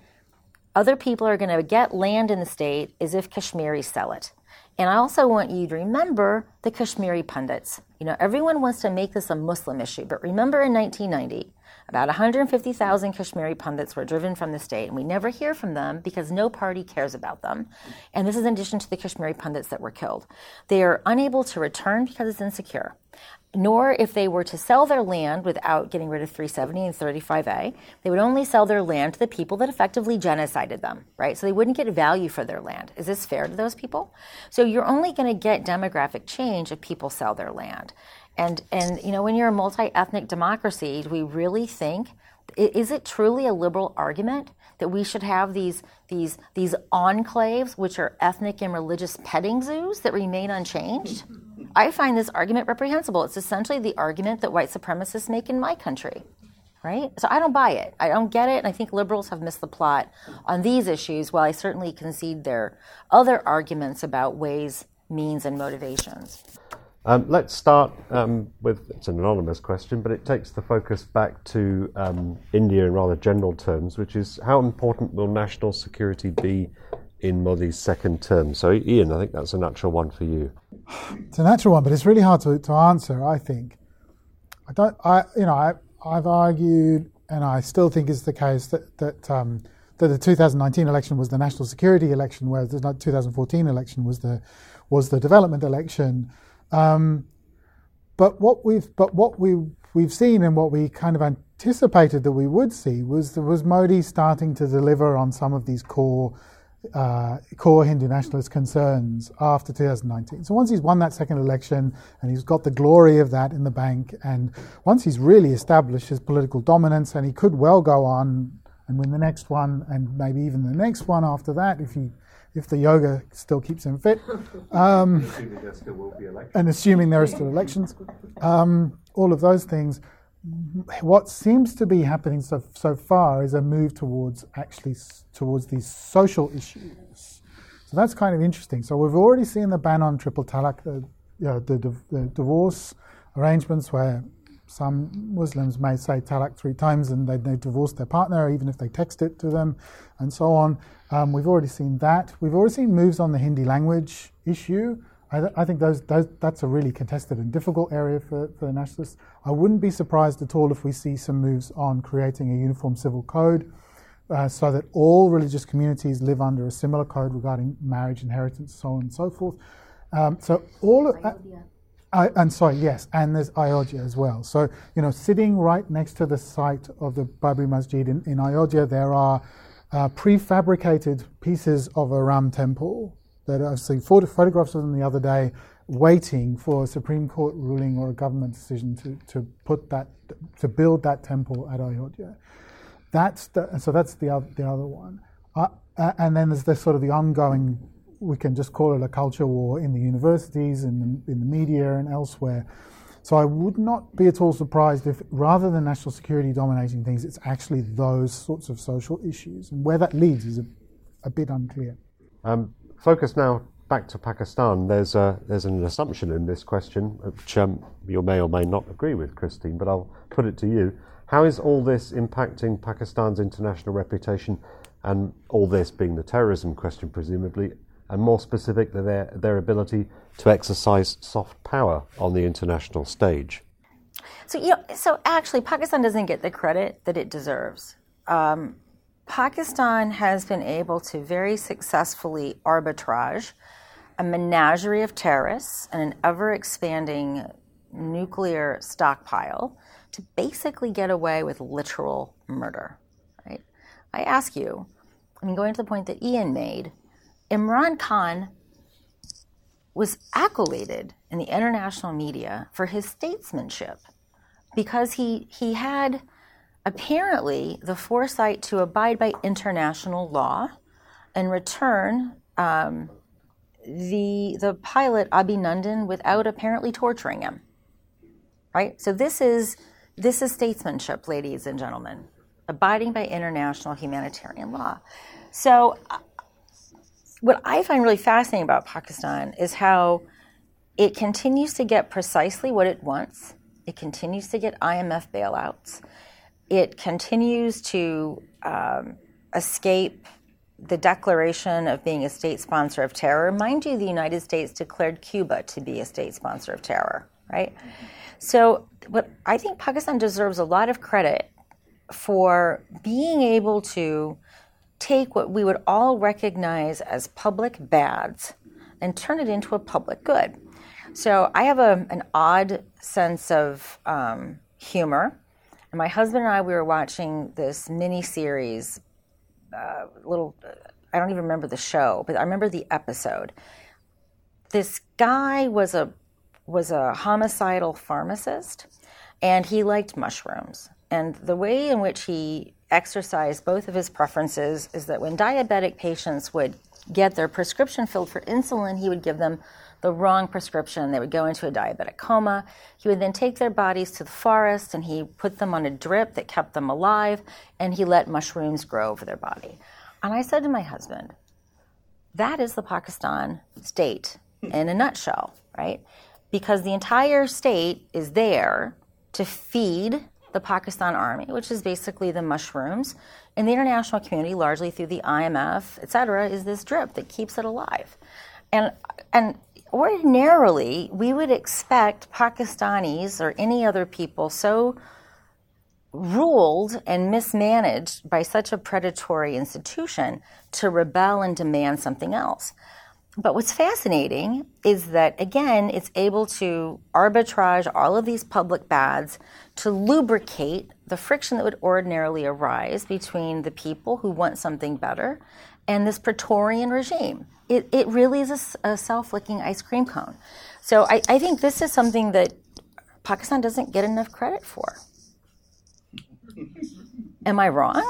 other people are going to get land in the state is if Kashmiris sell it. And I also want you to remember the Kashmiri pundits. You know, everyone wants to make this a Muslim issue, but remember in 1990, about 150,000 Kashmiri pundits were driven from the state, and we never hear from them because no party cares about them. And this is in addition to the Kashmiri pundits that were killed. They are unable to return because it's insecure nor if they were to sell their land without getting rid of 370 and 35A, they would only sell their land to the people that effectively genocided them, right? So they wouldn't get value for their land. Is this fair to those people? So you're only going to get demographic change if people sell their land. And, and you know, when you're a multi-ethnic democracy, do we really think, is it truly a liberal argument that we should have these, these, these enclaves, which are ethnic and religious petting zoos that remain unchanged? I find this argument reprehensible. It's essentially the argument that white supremacists make in my country, right? So I don't buy it. I don't get it. And I think liberals have missed the plot on these issues, while I certainly concede their other arguments about ways, means, and motivations. Um, let's start um, with it's an anonymous question, but it takes the focus back to um, India in rather general terms, which is how important will national security be in Modi's second term? So, Ian, I think that's a natural one for you. It's a natural one, but it's really hard to, to answer. I think. I don't. I you know I I've argued, and I still think it's the case that that um, that the 2019 election was the national security election, whereas the 2014 election was the was the development election. Um, but what we've but what we we've seen and what we kind of anticipated that we would see was was Modi starting to deliver on some of these core uh, core Hindu nationalist concerns after 2019. So once he's won that second election and he's got the glory of that in the bank, and once he's really established his political dominance, and he could well go on and win the next one, and maybe even the next one after that if he if the yoga still keeps him fit. Um, and assuming there are still elections, um, all of those things. What seems to be happening so, so far is a move towards actually towards these social issues. So that's kind of interesting. So we've already seen the ban on triple talaq, the, you know, the, the, the divorce arrangements where some Muslims may say talaq three times and they, they divorce their partner, even if they text it to them, and so on. Um, we've already seen that. We've already seen moves on the Hindi language issue. I, th- I think those, those, that's a really contested and difficult area for, for the nationalists. I wouldn't be surprised at all if we see some moves on creating a uniform civil code uh, so that all religious communities live under a similar code regarding marriage, inheritance, so on and so forth. Um, so all of that. Uh, and sorry, yes, and there's Ayodhya as well. So, you know, sitting right next to the site of the Babri Masjid in, in Ayodhya, there are uh, prefabricated pieces of a Ram temple that I've seen photographs of them the other day, waiting for a Supreme Court ruling or a government decision to, to put that to build that temple at Ayodhya. That's the, so that's the other, the other one. Uh, and then there's the sort of the ongoing we can just call it a culture war in the universities and in the media and elsewhere. So I would not be at all surprised if, rather than national security dominating things, it's actually those sorts of social issues. And where that leads is a, a bit unclear. Um, focus now back to Pakistan. There's a, there's an assumption in this question, which um, you may or may not agree with, Christine, but I'll put it to you. How is all this impacting Pakistan's international reputation, and all this being the terrorism question, presumably, and more specifically, their, their ability to exercise soft power on the international stage. So, you know, so actually, Pakistan doesn't get the credit that it deserves. Um, Pakistan has been able to very successfully arbitrage a menagerie of terrorists and an ever expanding nuclear stockpile to basically get away with literal murder. Right? I ask you, I mean, going to the point that Ian made, Imran Khan was accoladed in the international media for his statesmanship because he, he had apparently the foresight to abide by international law and return um, the, the pilot Abhinandan without apparently torturing him. Right? So this is, this is statesmanship, ladies and gentlemen, abiding by international humanitarian law. So what I find really fascinating about Pakistan is how it continues to get precisely what it wants. It continues to get IMF bailouts. It continues to um, escape the declaration of being a state sponsor of terror. Mind you, the United States declared Cuba to be a state sponsor of terror, right? So, what I think Pakistan deserves a lot of credit for being able to take what we would all recognize as public bads and turn it into a public good. So I have a, an odd sense of um, humor. And my husband and I, we were watching this mini series, uh, little, I don't even remember the show, but I remember the episode. This guy was a was a homicidal pharmacist, and he liked mushrooms. And the way in which he exercised both of his preferences is that when diabetic patients would get their prescription filled for insulin, he would give them the wrong prescription. They would go into a diabetic coma. He would then take their bodies to the forest and he put them on a drip that kept them alive and he let mushrooms grow over their body. And I said to my husband, that is the Pakistan state in a nutshell, right? Because the entire state is there to feed the Pakistan Army, which is basically the mushrooms, and the international community, largely through the IMF, et cetera, is this drip that keeps it alive. And, and ordinarily, we would expect Pakistanis or any other people so ruled and mismanaged by such a predatory institution to rebel and demand something else. But what's fascinating is that, again, it's able to arbitrage all of these public bads to lubricate the friction that would ordinarily arise between the people who want something better and this Praetorian regime. It, it really is a, a self licking ice cream cone. So I, I think this is something that Pakistan doesn't get enough credit for. Am I wrong?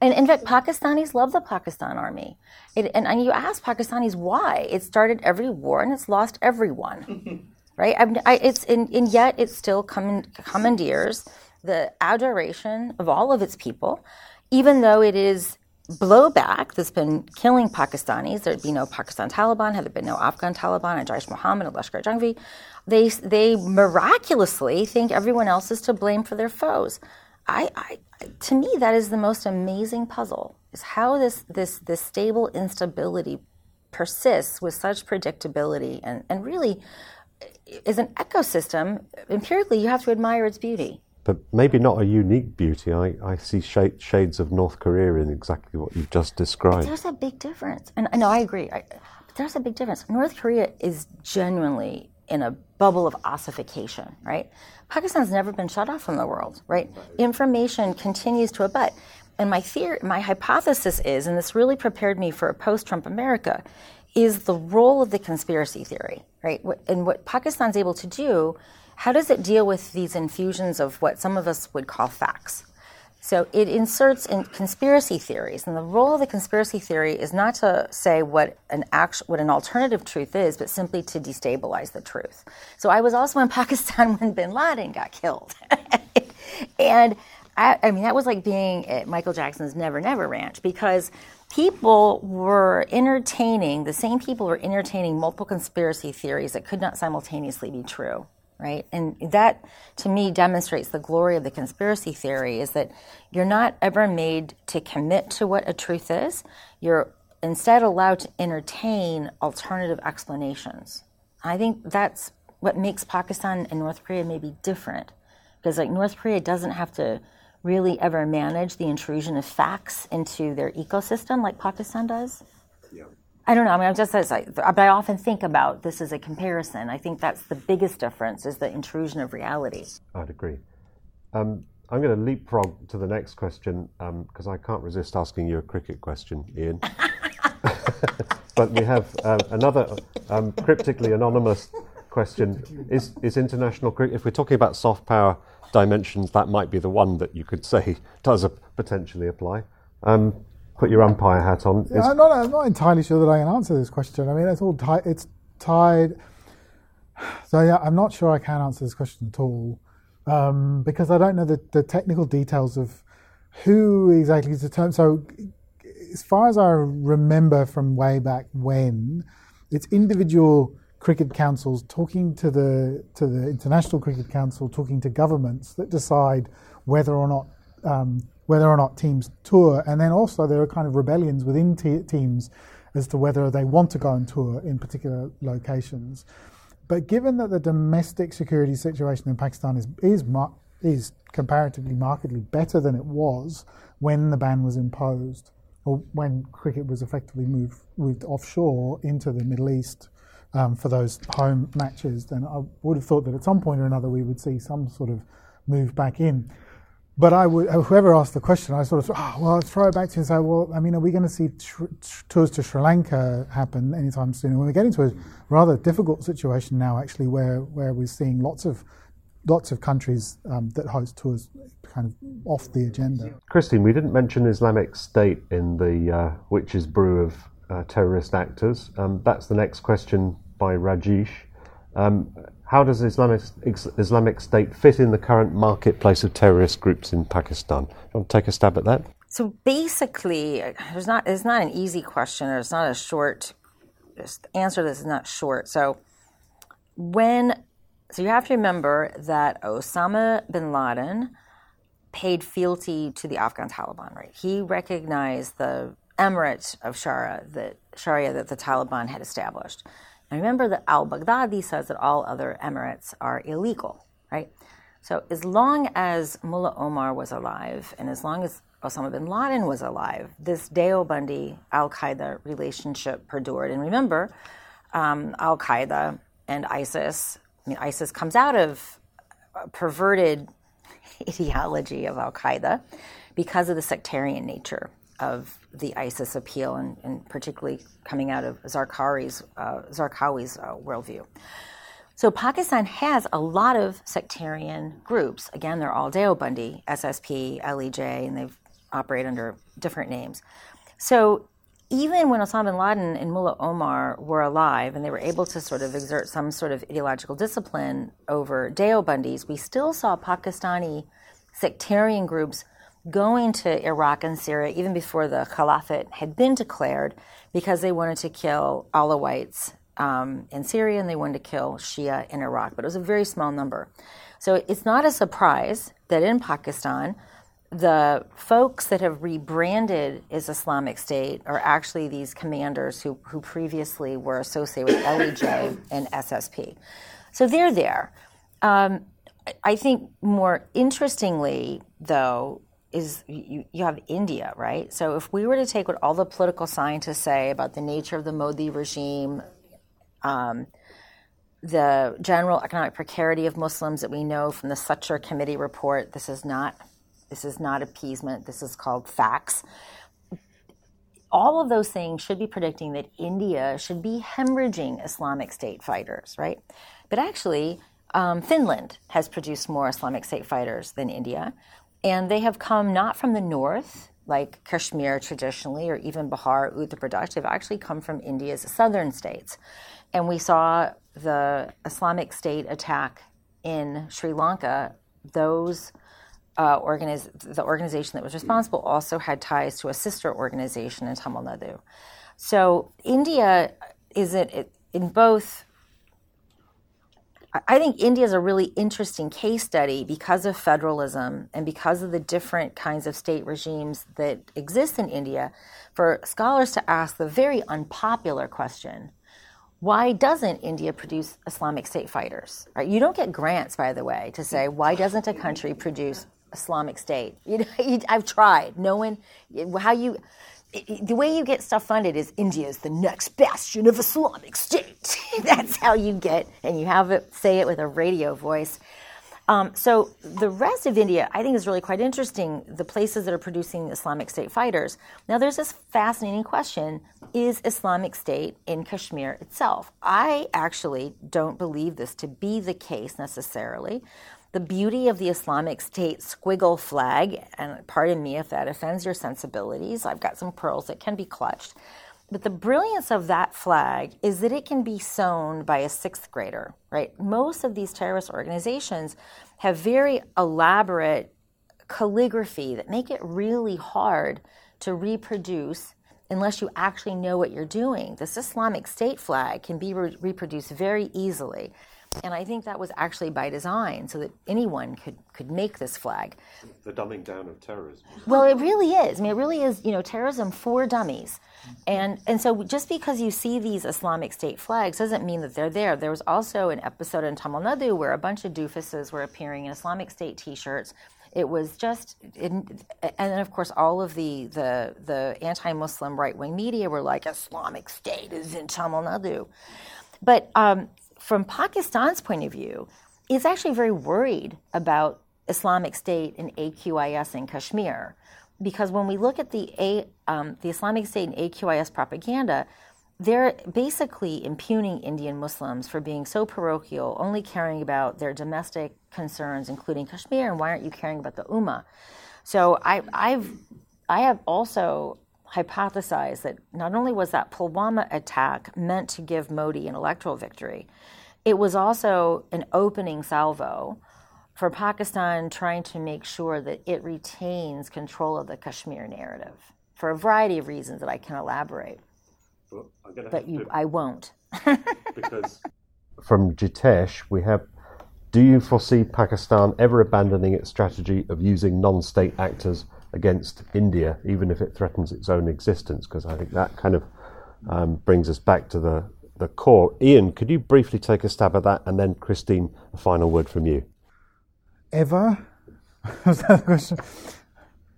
And in fact, Pakistanis love the Pakistan army. It, and, and, you ask Pakistanis why. It started every war and it's lost everyone. right? I, I, it's, and, and, yet it still commandeers the adoration of all of its people, even though it is blowback that's been killing Pakistanis. There'd be no Pakistan Taliban had there been no Afghan Taliban and Jaish Mohammed and Lashkar Jhangvi. They, they miraculously think everyone else is to blame for their foes. I, I, to me, that is the most amazing puzzle: is how this this this stable instability persists with such predictability, and and really is an ecosystem. Empirically, you have to admire its beauty. But maybe not a unique beauty. I, I see sh- shades of North Korea in exactly what you've just described. But there's a big difference, and no, I agree. I, but there's a big difference. North Korea is genuinely in a bubble of ossification, right? Pakistan's never been shut off from the world, right? Information continues to abut. and my theory, my hypothesis is, and this really prepared me for a post-Trump America, is the role of the conspiracy theory, right? And what Pakistan's able to do, how does it deal with these infusions of what some of us would call facts? So it inserts in conspiracy theories, and the role of the conspiracy theory is not to say what an actual, what an alternative truth is, but simply to destabilize the truth. So I was also in Pakistan when Bin Laden got killed, and I, I mean that was like being at Michael Jackson's Never Never Ranch because people were entertaining the same people were entertaining multiple conspiracy theories that could not simultaneously be true right? And that to me demonstrates the glory of the conspiracy theory is that you're not ever made to commit to what a truth is. You're instead allowed to entertain alternative explanations. I think that's what makes Pakistan and North Korea maybe different. Because like North Korea doesn't have to really ever manage the intrusion of facts into their ecosystem like Pakistan does. Yeah. I don't know. I mean, I'm just like, but I often think about this as a comparison. I think that's the biggest difference is the intrusion of reality. I'd agree. Um, I'm going to leapfrog to the next question because um, I can't resist asking you a cricket question, Ian. but we have uh, another um, cryptically anonymous question: Is is international cricket? If we're talking about soft power dimensions, that might be the one that you could say does potentially apply. Um, put your umpire hat on. Yeah, I'm, not, I'm not entirely sure that I can answer this question. I mean, it's all tied. It's tied. So yeah, I'm not sure I can answer this question at all um, because I don't know the, the technical details of who exactly is the term. So as far as I remember from way back when, it's individual cricket councils talking to the to the International Cricket Council, talking to governments that decide whether or not um, whether or not teams tour, and then also there are kind of rebellions within teams as to whether they want to go on tour in particular locations. But given that the domestic security situation in Pakistan is is is comparatively markedly better than it was when the ban was imposed, or when cricket was effectively moved moved offshore into the Middle East um, for those home matches, then I would have thought that at some point or another we would see some sort of move back in. But I would, whoever asked the question, I sort of, oh, well, I'll throw it back to you and say, well, I mean, are we going to see tr- tours to Sri Lanka happen anytime soon? When we get into a rather difficult situation now, actually, where, where we're seeing lots of lots of countries um, that host tours kind of off the agenda. Christine, we didn't mention Islamic State in the uh, witch's brew of uh, terrorist actors. Um, that's the next question by Rajesh. Um, how does Islamic, Islamic State fit in the current marketplace of terrorist groups in Pakistan? Do you want to take a stab at that? So basically, there's not it's not an easy question, or it's not a short answer. This is not short. So when so you have to remember that Osama bin Laden paid fealty to the Afghan Taliban, right? He recognized the emirate of Sharia that Sharia that the Taliban had established. And remember that al Baghdadi says that all other emirates are illegal, right? So as long as Mullah Omar was alive and as long as Osama bin Laden was alive, this Deobandi Al Qaeda relationship perdured. And remember, um, Al Qaeda and ISIS, I mean, ISIS comes out of a perverted ideology of Al Qaeda because of the sectarian nature of the ISIS appeal, and, and particularly coming out of Zarqawi's, uh, Zarqawi's uh, worldview. So Pakistan has a lot of sectarian groups. Again, they're all Deobandi, SSP, LEJ, and they operate under different names. So even when Osama bin Laden and Mullah Omar were alive and they were able to sort of exert some sort of ideological discipline over Deobandis, we still saw Pakistani sectarian groups going to Iraq and Syria even before the caliphate had been declared because they wanted to kill Alawites um, in Syria and they wanted to kill Shia in Iraq, but it was a very small number. So it's not a surprise that in Pakistan, the folks that have rebranded as Islamic State are actually these commanders who, who previously were associated with LEJ and SSP. So they're there. Um, I think more interestingly, though, is you, you have India, right? So if we were to take what all the political scientists say about the nature of the Modi regime, um, the general economic precarity of Muslims that we know from the Sachar Committee report, this is not This is not appeasement. This is called facts. All of those things should be predicting that India should be hemorrhaging Islamic State fighters, right? But actually, um, Finland has produced more Islamic State fighters than India, and they have come not from the north, like Kashmir traditionally, or even Bihar, Uttar Pradesh. They've actually come from India's southern states. And we saw the Islamic State attack in Sri Lanka. Those uh, organiz- the organization that was responsible also had ties to a sister organization in Tamil Nadu. So India is it in both I think India is a really interesting case study because of federalism and because of the different kinds of state regimes that exist in India for scholars to ask the very unpopular question why doesn't India produce Islamic State fighters? Right? You don't get grants, by the way, to say why doesn't a country produce Islamic State? You know, I've tried. No one, how you the way you get stuff funded is India is the next bastion of Islamic State. That's how you get, and you have it say it with a radio voice. Um, so the rest of India, I think, is really quite interesting. The places that are producing Islamic State fighters. Now, there's this fascinating question: Is Islamic State in Kashmir itself? I actually don't believe this to be the case necessarily the beauty of the Islamic State squiggle flag, and pardon me if that offends your sensibilities, I've got some pearls that can be clutched. But the brilliance of that flag is that it can be sewn by a sixth grader, right? Most of these terrorist organizations have very elaborate calligraphy that make it really hard to reproduce unless you actually know what you're doing. This Islamic State flag can be re- reproduced very easily. And I think that was actually by design so that anyone could, could make this flag. The dumbing down of terrorism. Well, it really is. I mean, it really is, you know, terrorism for dummies. And, and so just because you see these Islamic State flags doesn't mean that they're there. There was also an episode in Tamil Nadu where a bunch of doofuses were appearing in Islamic State t shirts. It was just, and then of course all of the the, the anti-Muslim right-wing media were like, Islamic State is in Tamil Nadu, but um, from Pakistan's point of view, is actually very worried about Islamic State and AQIS in Kashmir. Because when we look at the, A, um, the Islamic State and AQIS propaganda, they're basically impugning Indian Muslims for being so parochial, only caring about their domestic concerns, including Kashmir, and why aren't you caring about the Ummah? So I, I've, I have also hypothesized that not only was that Pulwama attack meant to give Modi an electoral victory, it was also an opening salvo for Pakistan trying to make sure that it retains control of the Kashmir narrative for a variety of reasons that I can elaborate. Well, but you, I won't. because from Jitesh, we have Do you foresee Pakistan ever abandoning its strategy of using non state actors against India, even if it threatens its own existence? Because I think that kind of um, brings us back to the the core. Ian, could you briefly take a stab at that, and then Christine, a final word from you. Ever was that the question?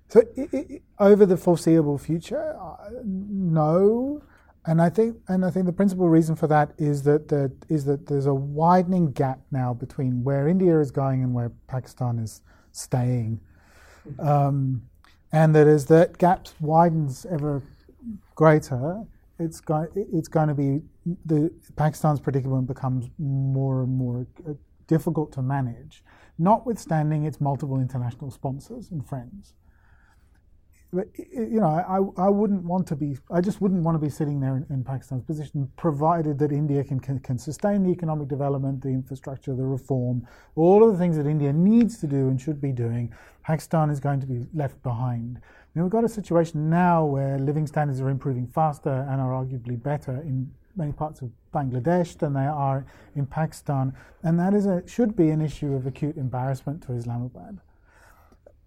So, it, it, over the foreseeable future, uh, no. And I think, and I think the principal reason for that is that that is that there's a widening gap now between where India is going and where Pakistan is staying, um, and that as that gap widens ever greater, it's going it's going to be the Pakistan's predicament becomes more and more uh, difficult to manage, notwithstanding its multiple international sponsors and friends. You know, I, I wouldn't want to be, I just wouldn't want to be sitting there in, in Pakistan's position, provided that India can, can, can sustain the economic development, the infrastructure, the reform, all of the things that India needs to do and should be doing. Pakistan is going to be left behind. I mean, we've got a situation now where living standards are improving faster and are arguably better in many parts of Bangladesh than they are in Pakistan, and that is a, should be an issue of acute embarrassment to Islamabad.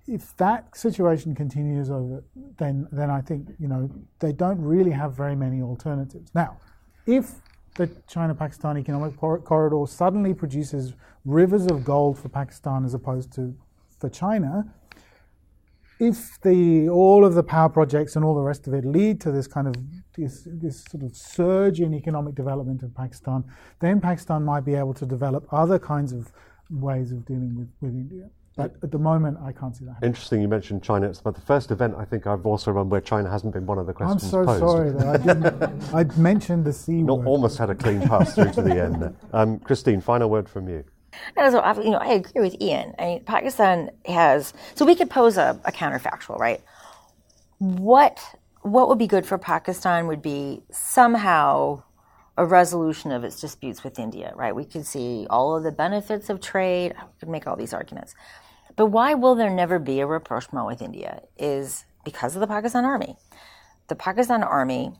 If that situation continues over, then then I think you know they don't really have very many alternatives. Now, if the China-Pakistan economic corridor suddenly produces rivers of gold for Pakistan as opposed to for China, if the all of the power projects and all the rest of it lead to this kind of this, this sort of surge in economic development in Pakistan, then Pakistan might be able to develop other kinds of ways of dealing with, with India. But at the moment, I can't see that. happening. Interesting, you mentioned China. It's about the first event I think I've also run where China hasn't been one of the questions. I'm so posed. sorry that I didn't. I mentioned the C Not word. almost had a clean pass through to the end. Um, Christine, final word from you. And so, I- you know, I agree with Ian. I mean, Pakistan has. So we could pose a, a counterfactual, right? What what would be good for Pakistan would be somehow a resolution of its disputes with India, right? We could see all of the benefits of trade. We could make all these arguments, but why will there never be a rapprochement with India? Is because of the Pakistan army. The Pakistan army,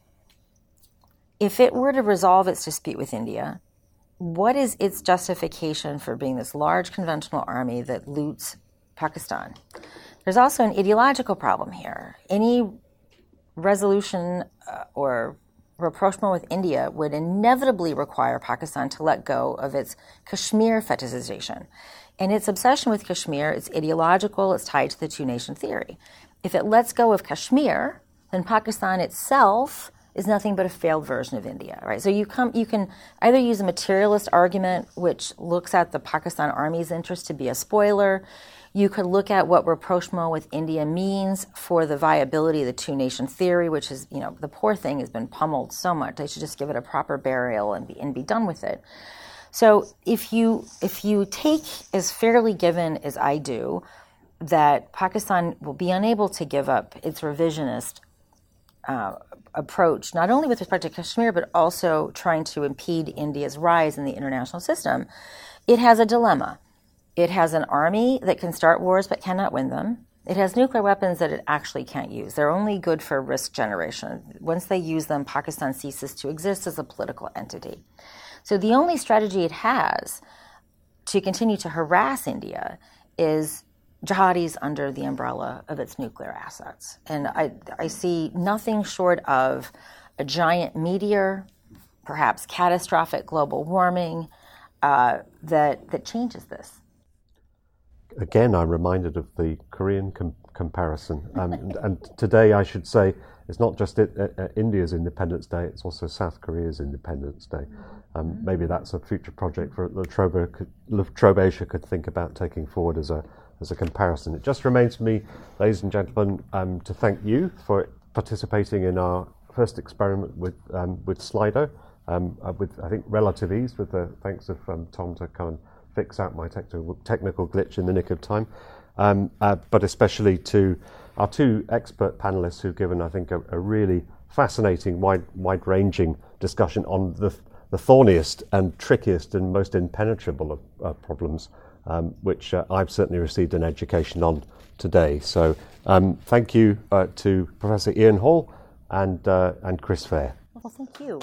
if it were to resolve its dispute with India, what is its justification for being this large conventional army that loots Pakistan? There's also an ideological problem here. Any resolution uh, or rapprochement with India would inevitably require Pakistan to let go of its Kashmir fetishization. And its obsession with Kashmir is ideological, it's tied to the two nation theory. If it lets go of Kashmir, then Pakistan itself is nothing but a failed version of India, right? So you come, you can either use a materialist argument, which looks at the Pakistan army's interest to be a spoiler. You could look at what rapprochement with India means for the viability of the two nation theory, which is, you know, the poor thing has been pummeled so much. They should just give it a proper burial and be, and be done with it. So if you if you take as fairly given as I do that Pakistan will be unable to give up its revisionist uh, approach, not only with respect to Kashmir, but also trying to impede India's rise in the international system, it has a dilemma. It has an army that can start wars but cannot win them. It has nuclear weapons that it actually can't use. They're only good for risk generation. Once they use them, Pakistan ceases to exist as a political entity. So the only strategy it has to continue to harass India is jihadis under the umbrella of its nuclear assets. And I, I see nothing short of a giant meteor, perhaps catastrophic global warming, uh, that, that changes this. Again, I'm reminded of the Korean com- comparison. Um, and, and today, I should say, it's not just it, uh, India's Independence Day, it's also South Korea's Independence Day. Um, maybe that's a future project for La Trobe, could, could think about taking forward as a, as a comparison. It just remains for me, ladies and gentlemen, um, to thank you for participating in our first experiment with, um, with Slido, um, uh, with, I think, relative ease, with the thanks of um, Tom to come and fix out my technical, technical glitch in the nick of time, um, uh, but especially to our two expert panelists who've given, I think, a, a really fascinating, wide, wide-ranging discussion on the, the thorniest and trickiest and most impenetrable of uh, problems, um, which uh, I've certainly received an education on today. So um, thank you uh, to Professor Ian Hall and, uh, and Chris Fair. Well, thank you.